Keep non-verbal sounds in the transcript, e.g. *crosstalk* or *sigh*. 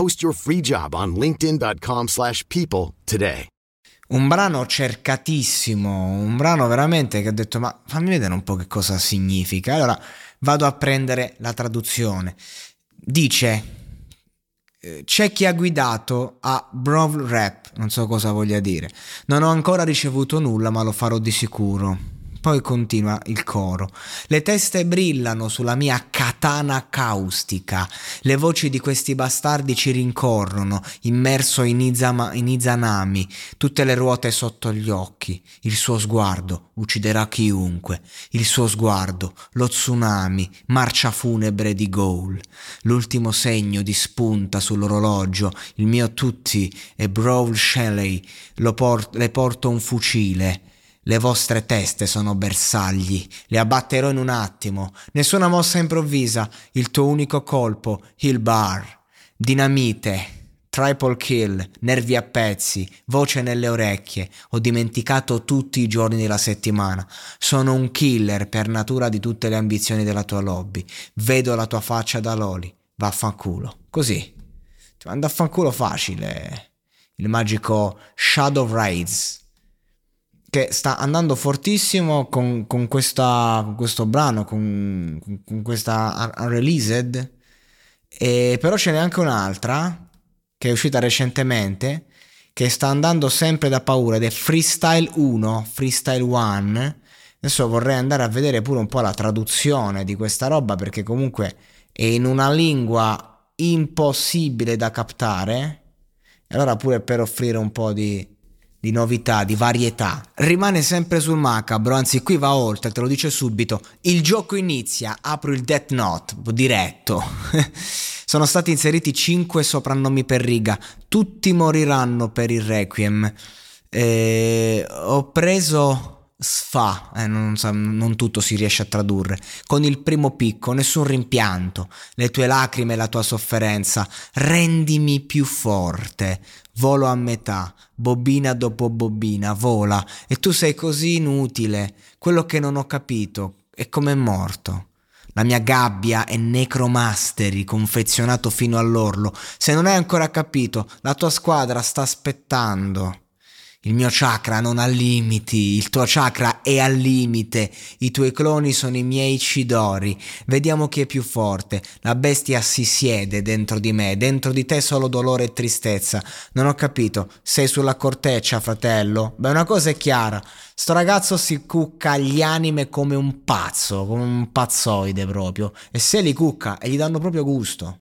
Post your free job on linkedin.com/people slash people today. Un brano cercatissimo, un brano veramente che ho detto ma fammi vedere un po' che cosa significa. Allora vado a prendere la traduzione. Dice eh, c'è chi ha guidato a Brawl Rap, non so cosa voglia dire. Non ho ancora ricevuto nulla, ma lo farò di sicuro. Poi continua il coro. Le teste brillano sulla mia katana caustica. Le voci di questi bastardi ci rincorrono, immerso in, Izama, in Izanami, tutte le ruote sotto gli occhi. Il suo sguardo ucciderà chiunque. Il suo sguardo, lo tsunami, marcia funebre di Goal. L'ultimo segno di spunta sull'orologio. Il mio tutti è Brawl Shelley. Por- le porto un fucile. Le vostre teste sono bersagli, le abbatterò in un attimo. Nessuna mossa improvvisa, il tuo unico colpo, il bar. Dinamite, triple kill, nervi a pezzi, voce nelle orecchie. Ho dimenticato tutti i giorni della settimana. Sono un killer per natura di tutte le ambizioni della tua lobby. Vedo la tua faccia da loli. Vaffanculo. Così. Ti manda a fanculo facile. Il magico Shadow Raids che sta andando fortissimo con, con, questa, con questo brano, con, con questa Unreleased, e però ce n'è anche un'altra che è uscita recentemente che sta andando sempre da paura ed è Freestyle 1, Freestyle 1. Adesso vorrei andare a vedere pure un po' la traduzione di questa roba perché comunque è in una lingua impossibile da captare. E allora pure per offrire un po' di, di novità, di varietà. Rimane sempre sul macabro, anzi qui va oltre, te lo dice subito. Il gioco inizia, apro il Death Note, diretto. *laughs* Sono stati inseriti 5 soprannomi per riga, tutti moriranno per il Requiem. E ho preso sfa, eh, non, non, tutto si riesce a tradurre, con il primo picco, nessun rimpianto, le tue lacrime e la tua sofferenza, rendimi più forte, volo a metà, bobina dopo bobina, vola, e tu sei così inutile, quello che non ho capito è come è morto. La mia gabbia è necromasteri confezionato fino all'orlo. Se non hai ancora capito, la tua squadra sta aspettando. Il mio chakra non ha limiti, il tuo chakra è al limite, i tuoi cloni sono i miei cidori. Vediamo chi è più forte. La bestia si siede dentro di me, dentro di te solo dolore e tristezza. Non ho capito, sei sulla corteccia, fratello? Beh, una cosa è chiara, sto ragazzo si cucca gli anime come un pazzo, come un pazzoide proprio. E se li cucca e gli danno proprio gusto.